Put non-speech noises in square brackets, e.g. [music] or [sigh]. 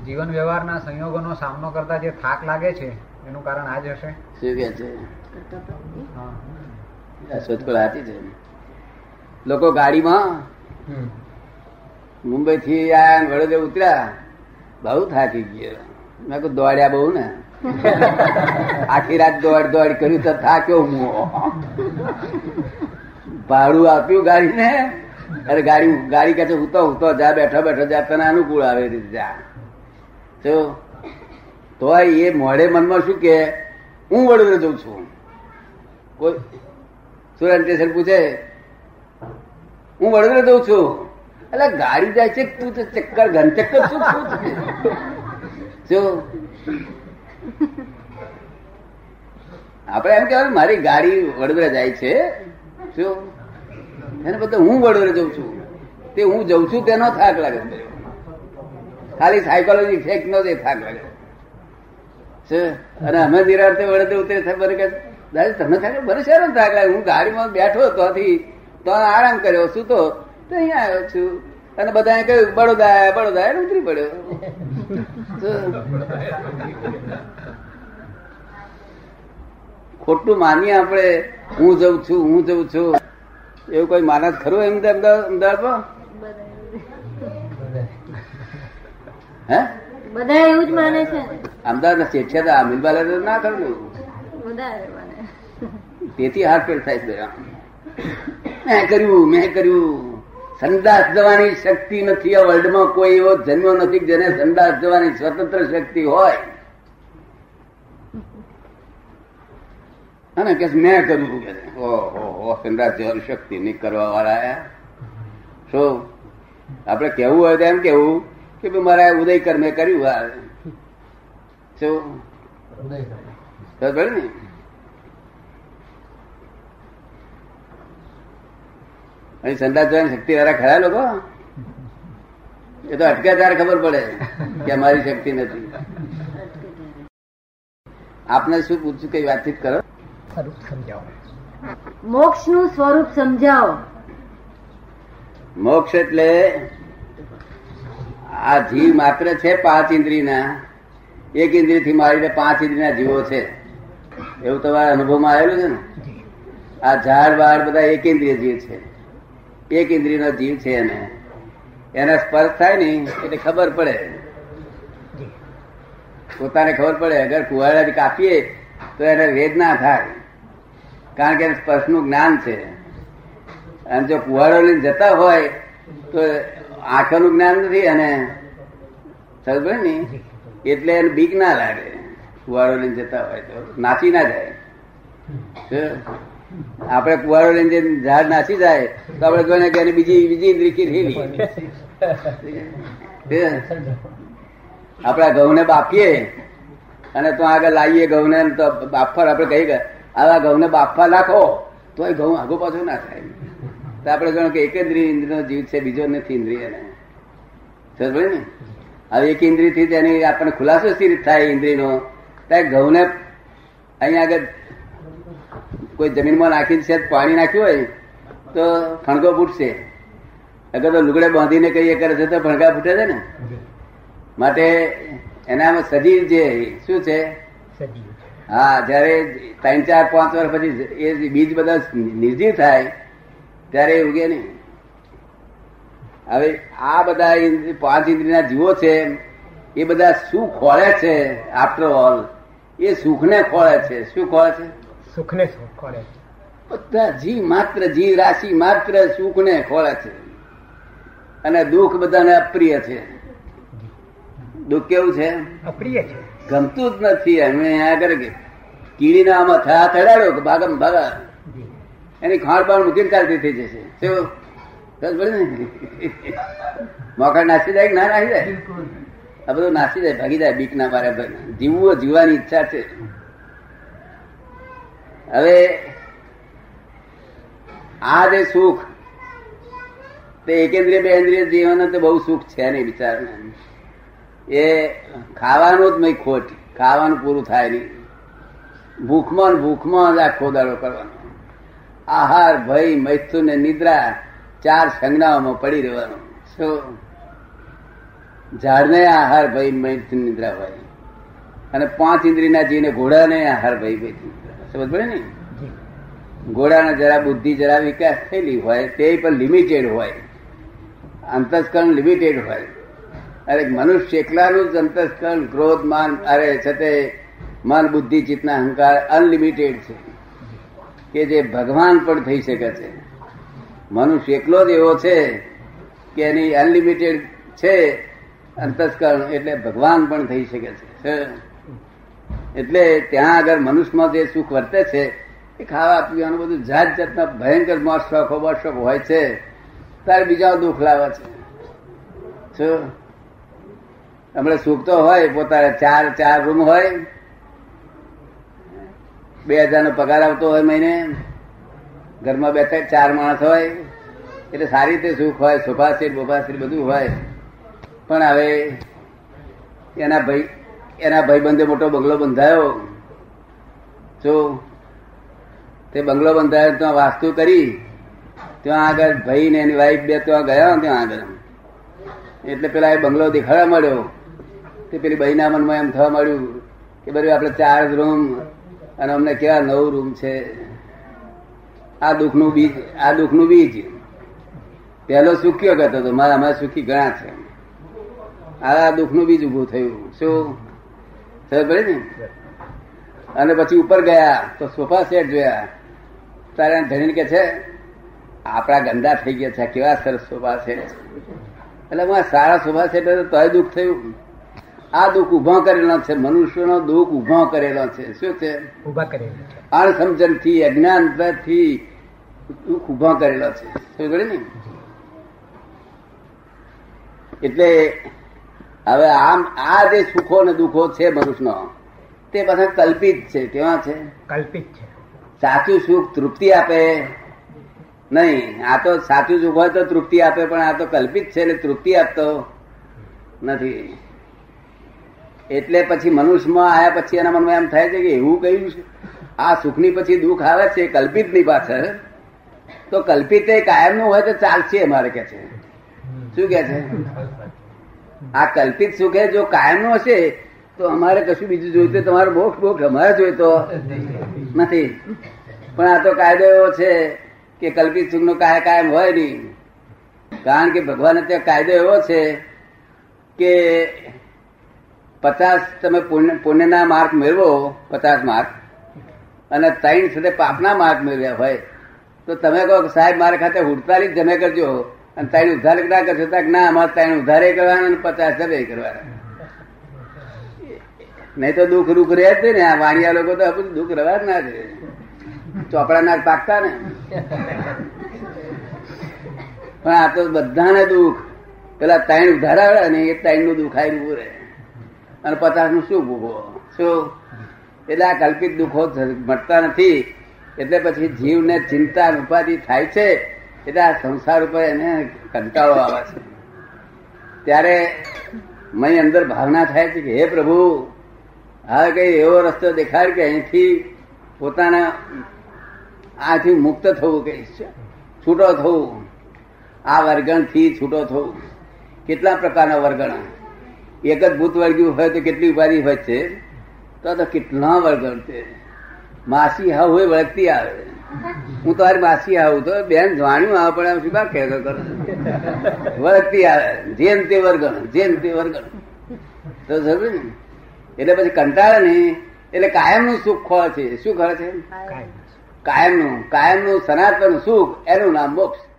જીવન વ્યવહારના સંયોગોનો સામનો કરતા જે થાક લાગે છે એનું કારણ આ જ હશે. શું કે છે? શોધખોળ સાચી છે. લોકો ગાડીમાં મુંબઈ થી આયા વડોદરા ઉતર્યા. બહુ થાકી ગયા. મેં કહ્યું દોડ્યા બહુ ને. [laughs] આખી રાત દોડ દોડ કર્યું તો થાક્યો હું. ભાડું આપ્યું ગાડીને. અરે ગાડી ગાડી કહે છે ઉતો ઉતો જા બેઠો બેઠો જા. તને અનુકૂળ આવે જા. જો તો એ મોડે મનમાં શું કે, હું વડોદરા જઉં છું. કોઈ સુરત સ્ટેશન પૂછે, હું વડોદરા જઉં છું? એટલે ગાડી જાય છે, તું તો ચક્કર ઘન ચક્કર શું? જો. આપણે એમ કહેવાય મારી ગાડી વડોદરા જાય છે. શું એને બધા હું વડોદરા જઉં છું. તે હું જઉં છું, તેનો થાક લાગે ખાલી સાયકોલોજી ફેક નો દેખાક લાગે. અને અમે નિરાંતે વડે ઉતરે બને કે દાદા તમને થાય મને શેનો થાક લાગે. હું ગાડીમાં બેઠો તોથી તો આરામ કર્યો, શું તો? અહીંયા આવ્યો છું. અને બધાએ કહ્યું, બડોદા બડોદા. એને ઉતરી પડ્યો. ખોટું માનીએ આપણે. હું જઉં છું, હું જઉં છું. એવું કોઈ માનસ ખરું એમ, અમદાવાદ, અમદાવાદમાં? હે? બધા એવું જ માને છે. અમદાવાદ ના શેઠિયા તો આ તો ના ખરું ને. તેથી હાથ પેર થાય છે. મેં કર્યું મેં કર્યું. સંદાસ જવાની શક્તિ નથી આ વર્લ્ડમાં. કોઈ એવો જન્મ્યો નથી જેને સંદાસ જવાની સ્વતંત્ર શક્તિ હોય. અને કે મેં કર્યું. કે ઓહો હો સંદાસ જવાની શક્તિ નહીં કરવા વાળા શું? આપણે કેવું હોય તો એમ કેવું કે ભાઈ મારા ઉદય કર્મે કર્યું. આ શું ને? અહીં સંદાસ જોવાની શક્તિ વાળા ખરા લોકો? એ તો અટક્યા ત્યારે ખબર પડે કે અમારી શક્તિ નથી. આપને શું પૂછ્યું? કઈ વાતચીત કરો? સ્વરૂપ સમજાવો. મોક્ષનું સ્વરૂપ સમજાવો. મોક્ષ એટલે આ જીવ માત્ર છે પાંચ ઇન્દ્રિયના. એક ઇન્દ્રિયથી મારીને પાંચ ઇન્દ્રિયના જીવો છે. એવું તમારા અનુભવમાં આવેલું છે ને? આ ઝાડ, વાડ બધા એક ઇન્દ્રિય જીવ છે. એક ઇન્દ્રિયનો જીવ છે એને. એના સ્પર્શ થાય ને, એટલે ખબર પડે. પોતાને ખબર પડે. અગર કુવાડા કાપીએ, તો એને વેદના થાય. કારણ કે એને સ્પર્શનું જ્ઞાન છે. અને જો કુવાડો લઈને જતા હોય, તો આંખોનું જ્ઞાન નથી અને સમજ ને? એટલે એને બીક ના લાગે. કુવારો લઈને જતા હોય તો. નાસી ના જાય? આપણે કુવાડો લઈને ઝાડ નાસી જાય, તો આપણે જોઈને કે એની બીજી બીજી ઇન્દ્રિય રેલી આપણા ઘઉંને બાફીએ અને તો આગળ લાવીએ ઘઉંને તો બાફર આપણે કહી ગયા આવા ઘઉંને બાફવા નાખો તો એ ઘઉં આગો પાછો ના થાય. તો આપણે જાણો કે એક ઇન્દ્રિય ઇન્દ્રિયનો જીવ છે બીજો નથી ઇન્દ્રિય. ને? હવે એક ઇન્દ્રિયથી તેની આપણને ખુલાસો સ્થિર થાય ઇન્દ્રિયનો? ત્યાં ઘઉંને અહીંયા આગળ કોઈ જમીનમાં નાખી છે પાણી નાખ્યું હોય તો ફણગો ફૂટશે. અગર તો લુગડે બાંધીને કઈ એ કરે છે તો ફણગા ફૂટે છે ને? માટે એનામાં સજીવ જે શું છે? હા જયારે ત્રણ ચાર પાંચ વર્ષ પછી એ બીજ બધા નિર્જીવ થાય ત્યારે એ ઉગે નહીં હવે આ બધા પાંચ ઇન્દ્રિયના જીવો છે એ બધા શું ખોળે છે આફ્ટર ઓલ એ સુખને ખોળે છે. શું ખોળે છે? સુખને સુખ કરે બધા જીવ માત્ર જીવ રાશિ માત્ર સુખને ખોળે છે. અને દુઃખ બધાને અપ્રિય છે. દુઃખ કેવું છે? અપ્રિય છે. ગમતું જ નથી. અમે આગળ કે કીડીના આમાં થયા થડાડ્યો કે ભાગમ ભાગા. એની ખાણ બાણ મૂકીને ચાલતી થઈ જશે. ને મોકળ નાસી જાય ના નાસી જાય આ બધું નાસી જાય ભાગી જાય બીક ના મારે જીવવું જીવવાની ઈચ્છા છે. હવે આ જે સુખ તે એકેન્દ્રિય બેન્દ્રિય જીવન તો બહુ સુખ છે નહીં બિચારને. એ ખાવાનું જ નહીં ખોટ. ખાવાનું પૂરું થાય નહીં. ભૂખમાં ભૂખમાં જ આખો દાડો કરવાનો. આહાર ભય મૈથુન ને નિદ્રા ચાર સંજ્ઞાઓમાં પડી રહેવાનું. શું? ઝાડને આહાર ભય મૈથુન નિદ્રા હોય. અને પાંચ ઇન્દ્રિયના જીવને ઘોડાને આહાર ભય ભયથી સમજ પડે ને? ઘોડાના જરા બુદ્ધિ જરા વિકાસ થયેલી હોય તે પણ લિમિટેડ હોય. અંતસ્કરણ લિમિટેડ હોય. અરે મનુષ્ય એકલાનું જ અંતસ્કરણ ક્રોધ માન અરે છતે મન બુદ્ધિ ચિતના અહંકાર અનલિમિટેડ છે. કે જે ભગવાન પણ થઈ શકે છે. મનુષ્ય એકલો જ એવો છે કે એની અનલિમિટેડ છે, અંતસ્કરણ, એટલે ભગવાન પણ થઈ શકે છે. એટલે ત્યાં આગળ મનુષ્યમાં જે સુખ વર્તે છે, એ ખાવા પીવાનું બધું જાત જાતના ભયંકર મોત શોખો શોખ હોય છે, તારે બીજા દુઃખ લાવે છે. શું? હમણાં સુખ તો હોય, પોતાને ચાર ચાર રૂમ હોય બે હજાર નો પગાર આવતો હોય મહિને, ઘરમાં બે ચાર માણસ હોય, એટલે સારી રીતે સુખ હોય સોફા સેટ બધું હોય. પણ હવે એના ભાઈ, એના ભાઈબંધે મોટો બંગલો બંધાયો. જો તે બંગલો બંધાયો, ત્યાં વાસ્તુ કરી, ત્યાં આગળ ભાઈ ને એની વાઈફ બે ત્યાં ગયા, ત્યાં આગળ. એટલે પેલા એ બંગલો દેખાડવા મળ્યો તે પેલી બહેના મનમાં એમ થવા મળ્યું કે બધું આપણે ચાર રૂમ અને અમને કેવા નવું રૂમ છે. આ દુઃખનું બીજ, આ દુઃખનું બીજ. પહેલો સુખી કહેતો હતો, મારા અમારા સુખી ઘણા છે. આ દુઃખનું બીજ ઉભું થયું. શું? ખબર પડી ને? અને પછી ઉપર ગયા, તો સોફા સેટ જોયા. તારે ધણીને કે છે, આપણા ગંદા થઈ ગયા છે કેવા સરસ સોફા સેટ એટલે સારા સોફા સેટ તોય દુઃખ થયું. આ દુઃખ ઊભો કરેલો છે મનુષ્યનો દુઃખ ઊભા કરેલા છે. શું છે? ઊભા કરેલા છે. અણસમજણથી અજ્ઞાનથી દુઃખ ઊભા કરેલો છે. સમજ ને? એટલે હવે આમ આ જે સુખો ને દુઃખો છે મનુષ્યનો તે બધા કલ્પિત છે કેવા છે? કલ્પિત છે. સાચું સુખ તૃપ્તિ આપે નહીં. આ તો સાચું સુખ હોય તો તૃપ્તિ આપે પણ આ તો કલ્પિત છે એટલે તૃપ્તિ આપતો નથી. એટલે પછી મનુષ્યમાં આવ્યા પછી એના મનમાં એમ થાય છે કે એવું કહ્યું છે? આ સુખની પછી દુઃખ આવે છે કલ્પિતની પાછળ. તો કલ્પિત એ કાયમનું હોય તો ચાલશે અમારે કે છે. શું કે છે? આ કલ્પિત સુખ એ જો કાયમનું હશે, તો અમારે કશું બીજું જોઈતું તમારો મોક્ષ મોક્ષ અમારે જોઈતો નથી. પણ આ તો કાયદો એવો છે કે કલ્પિત સુખ નો કાય કાયમ હોય નહીં. કારણ કે ભગવાન ત્યાં કાયદો એવો છે કે પચાસ તમે પુણ્ય પુણ્યના માર્ક મેળવો, પચાસ માર્ક, અને ત્રણ સાથે પાપના માર્ક મેળવ્યા હોય, તો તમે કહો સાહેબ, મારા ખાતે હુડતાલીસ જમે કરજો. અને ત્રણ ઉધાર ના કરશો તો ના, અમારે ત્રણ ઉધારે કરવાના અને પચાસ જમે કરવાના. નહીં તો દુઃખ રૂખ રહે જ ને, આ વાણિયા લોકો તો બધું દુઃખ રવા જ ના છે ચોપડા ના પાકતા ને. પણ આ તો બધાને દુઃખ. પેલા ત્રણ ઉધારા ને એ ત્રણનું દુઃખ આવી ઉભું રહે. અને પચાસનું શું ભૂગો શું? એટલે આ કલ્પિત દુઃખો મટતા નથી. એટલે પછી જીવને ચિંતા ઉપાધિ થાય છે, એટલે આ સંસાર ઉપર એને કંટાળો આવે છે. ત્યારે મય અંદર ભાવના થાય છે કે, હે પ્રભુ, હવે કઈ એવો રસ્તો દેખાડ કે અહીંથી પોતાના આથી મુક્ત થવું કઈ છૂટો થવું. આ વર્ગણથી છૂટો થવું. કેટલા પ્રકારના વર્ગણ? એક જ ભૂત વર્ગ્યું હોય તો કેટલી ઉપાધિ હોય છે? તો તો કેટલા વર્ગણ છે? માસી હાવ હોય વળગતી આવે. હું તો માસી આવું તો બેન જાણ્યું આવે પણ શું બા કહેતો કરો વળગતી આવે. જેમ તે વર્ગણ જેમ તે વર્ગણ તો જરૂર ને? એટલે પછી કંટાળે નહીં. એટલે કાયમનું સુખ ખોળે છે. શું ખોળે છે? કાયમનું. કાયમનું સનાતન સુખ એનું નામ મોક્ષ.